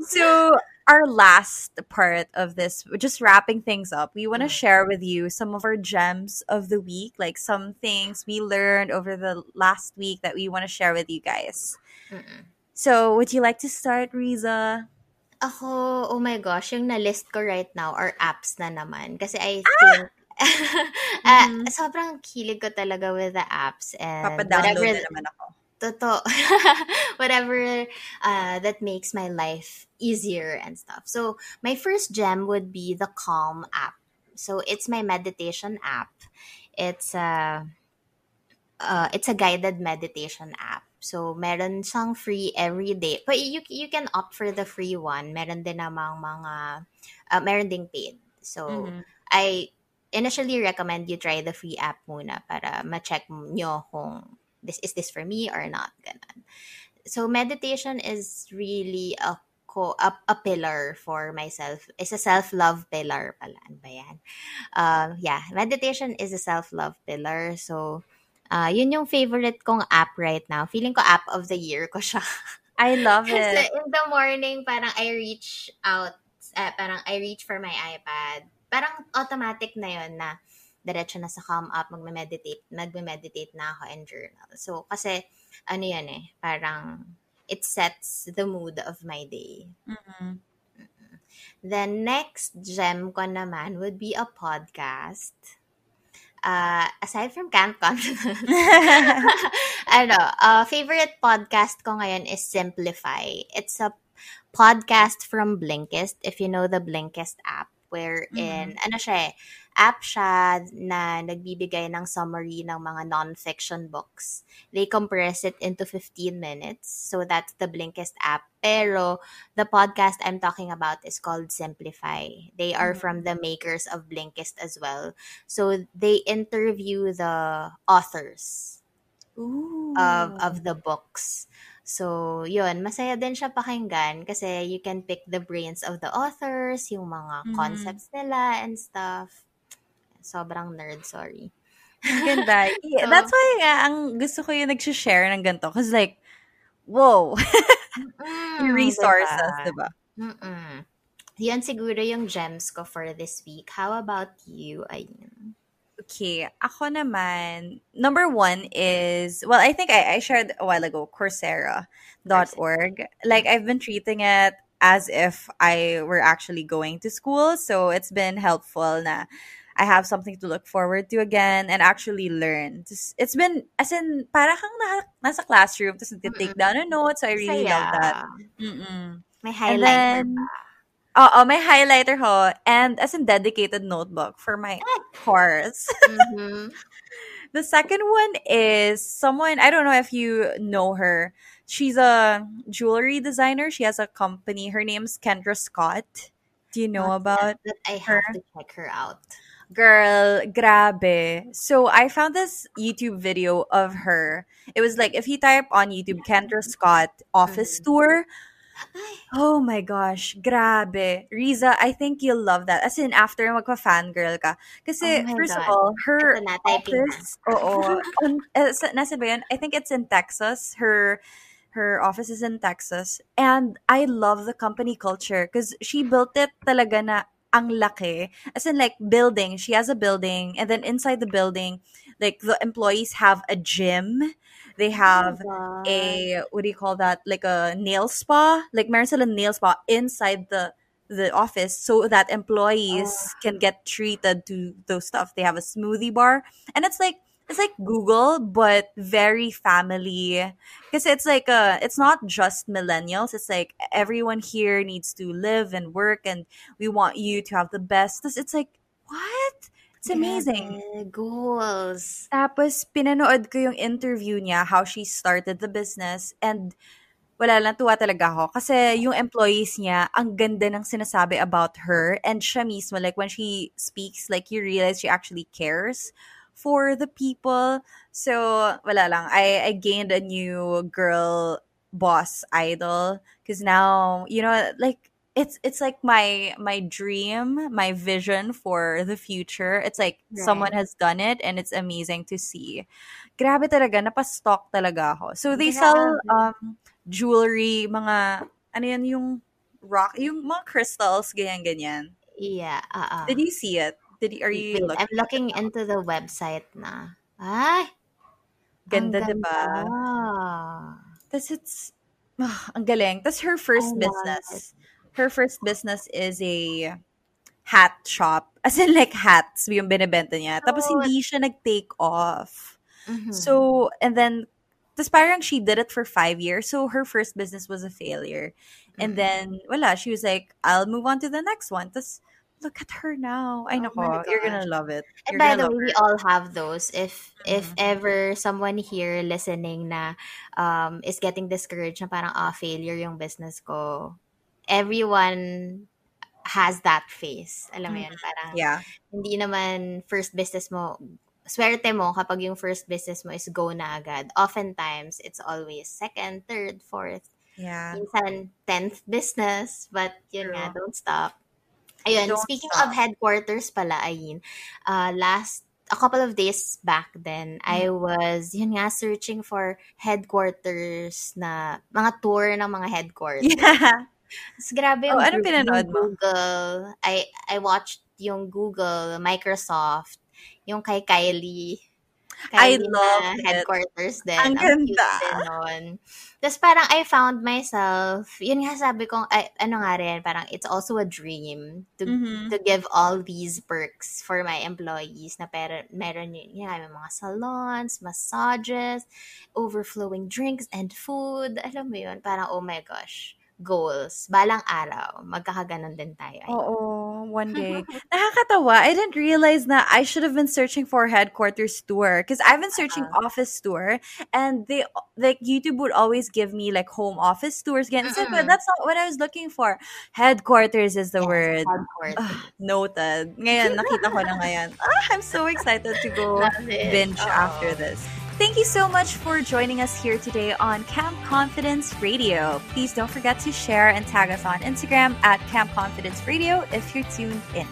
so our last part of this just wrapping things up we want to Mm. share with you some of our gems of the week like some things we learned over the last week that we want to share with you guys Mm-mm. so would you like to start rizza Ako, oh my gosh, yung na-list ko right now are apps na naman. Kasi I Ah! think, ah, Mhm. sobrang kilig ko talaga with the apps and papadownload whatever, na naman ako totoo, whatever uh, that makes my life easier and stuff. So, my first gem would be the Calm app. So, it's my meditation app. It's a, uh, it's a guided meditation app. So, meron siyang free every day. But you, you can opt for the free one. Meron din namang mga, uh, meron ding paid. So, Mhm. I initially recommend you try the free app muna para ma-check nyo kung this is this for me or not. Ganun. So, meditation is really a ko a, a pillar for myself. It's a self-love pillar pala. Ano ba yan? Um, yeah, meditation is a self-love pillar. So, uh, yun yung favorite kong app right now. Feeling ko app of the year ko siya. i love Kasi it in the morning, parang I reach out, eh, parang I reach for my iPad. Parang automatic na yun na diretso na sa calm up, magme-meditate, nagme-meditate na ako and journal. So, kasi, ano yan eh, parang it sets the mood of my day. Mhm. The next gem ko naman would be a podcast. Uh, aside from Camp Confidence, ano, uh, favorite podcast ko ngayon is Simplify. It's a podcast from Blinkist, if you know the Blinkist app, wherein, ano siya eh, app siya na nagbibigay ng summary ng mga non-fiction books. They compress it into 15 minutes. So that's the Blinkist app. Pero the podcast I'm talking about is called Simplify. They are from the makers of Blinkist as well. So they interview the authors Ooh. of of the books. So, yun, masaya din siya pakinggan kasi you can pick the brains of the authors, yung mga Mhm. concepts nila and stuff. Sobrang nerd, sorry. Ganda. Yeah, So- that's why nga, ang gusto ko yung nag-share ng ganito. Cause like, whoa. Mm, yung resources, diba? diba? Mm-mm. Yan siguro yung gems ko for this week. How about you, Ayn? Okay, ako naman, number one is, well, I think I, I shared a while ago, Coursera.org. Like, I've been treating it as if I were actually going to school. So, it's been helpful na I have something to look forward to again and actually learn. It's been, as in, para kang na, nasa classroom, tapos take down a note. So, I really Saya. love that. Mm-mm. May And highlighter then, pa. Oo, may highlighter ho. And as in dedicated notebook for my course. Mhm. The second one is someone, I don't know if you know her. She's a jewelry designer. She has a company. Her name's Kendra Scott. Do you know Not about but I her? have to check her out. Girl, grabe. So I found this YouTube video of her. It was like if you type on YouTube Kendra Scott office tour, Oh my gosh, grabe. Rizza, I think you'll love that. As in, after magpa-fangirl ka. Kasi, Oh first of all, her Ito na, office, oo, on, uh, nasa ba yun? I think it's in Texas. Her her office is in Texas. And I love the company culture because she built it talaga na ang laki. As in, like, building. She has a building. And then inside the building, like, the employees have a gym. They oh have God. a what do you call that like a nail spa like meron silang nail spa inside the the office so that employees oh. can get treated to those stuff they have a smoothie bar and it's like it's like google but very family because it's like uh it's not just millennials it's like everyone here needs to live and work and we want you to have the best. it's like what it's amazing Grabe, Goals. tapos, pinanood ko yung interview niya, how she started the business, and wala lang, tuwa talaga ako. Kasi yung employees niya, ang ganda ng sinasabi about her, and siya mismo, like, when she speaks, like, you realize she actually cares for the people. So, wala lang. I, I gained a new girl boss idol. Because now, you know, like, it's it's like my my dream, my vision for the future. It's like someone has done it and it's amazing to see. Grabe talaga, napastock talaga ako. So they sell um jewelry, mga ano yan yung rock, yung mga crystals, ganyan ganyan. Yeah, uh Did you see it? Did are you Wait, looking? I'm looking into the website na. Ay! Ang Ganda, diba? ganda. Tapos it's, ah, ang galing. Tapos her first business, her first business is a hat shop. As in like hats yung binibenta niya. Tapos Cute. hindi siya nag-take off. Mhm. So, and then, tapos parang she did it for five years. So her first business was a failure. And Mhm. then, wala, she was like, I'll move on to the next one. Tapos, look at her now. Ay, Oh you're gonna love it. And You're by the love way, we all have those. If if Mhm. ever someone here listening na um, is getting discouraged na parang, ah, failure yung business ko, everyone has that face. Alam mo yun, parang Yeah. hindi naman first business mo, swerte mo kapag yung first business mo is go na agad. Oftentimes, it's always second, third, fourth, Yeah. minsan 10th business, but yun nga, don't stop. Ayun, speaking stop. of headquarters pala, Ayn, uh, last, a couple of days back then, I Mm. was, yun nga, searching for headquarters na, mga tour ng mga headquarters. Yeah. Mas grabe Oh, yung, ano pinanood mo? Google. I, I watched yung Google, Microsoft, yung kay Kylie. I love na headquarters din. Ang Ang ganda. Tapos parang I found myself, yun nga sabi ko, ay, ano nga rin, parang it's also a dream to Mhm. to give all these perks for my employees na pero meron yun, yun nga, may mga salons, massages, overflowing drinks and food. Alam mo yun, parang oh my gosh, goals. Balang araw, magkakaganon din tayo. Oo, one day. Nakakatawa. I didn't realize na I should have been searching for headquarters tour because I've been searching Uh-huh. office tour and they like YouTube would always give me like home office tours again. It's like, but that's not what I was looking for. Headquarters is the Yes, word. headquarters. Ah, noted. Ngayon, nakita ko na ngayon. Ah, I'm so excited to go binge Oo. after this. Thank you so much for joining us here today on Camp Confidence Radio. Please don't forget to share and tag us on Instagram at Camp Confidence Radio if you're tuned in.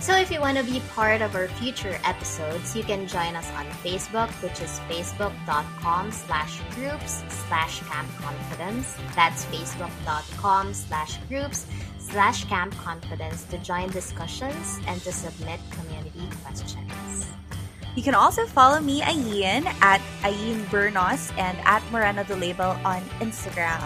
So if you want to be part of our future episodes, you can join us on Facebook, which is facebook.com slash groups slash camp confidence. That's facebook.com slash groups slash camp confidence to join discussions and to submit community questions. You can also follow me, Ayn, at Ayn Bernos and at Morena the Label on Instagram.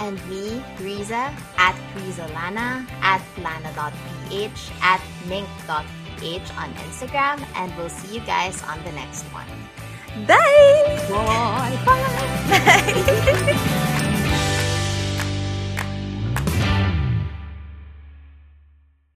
And me, Rizza, at Rizzalana, at lana.ph, at mink.ph on Instagram, and we'll see you guys on the next one. Bye! Bye! Bye! Bye!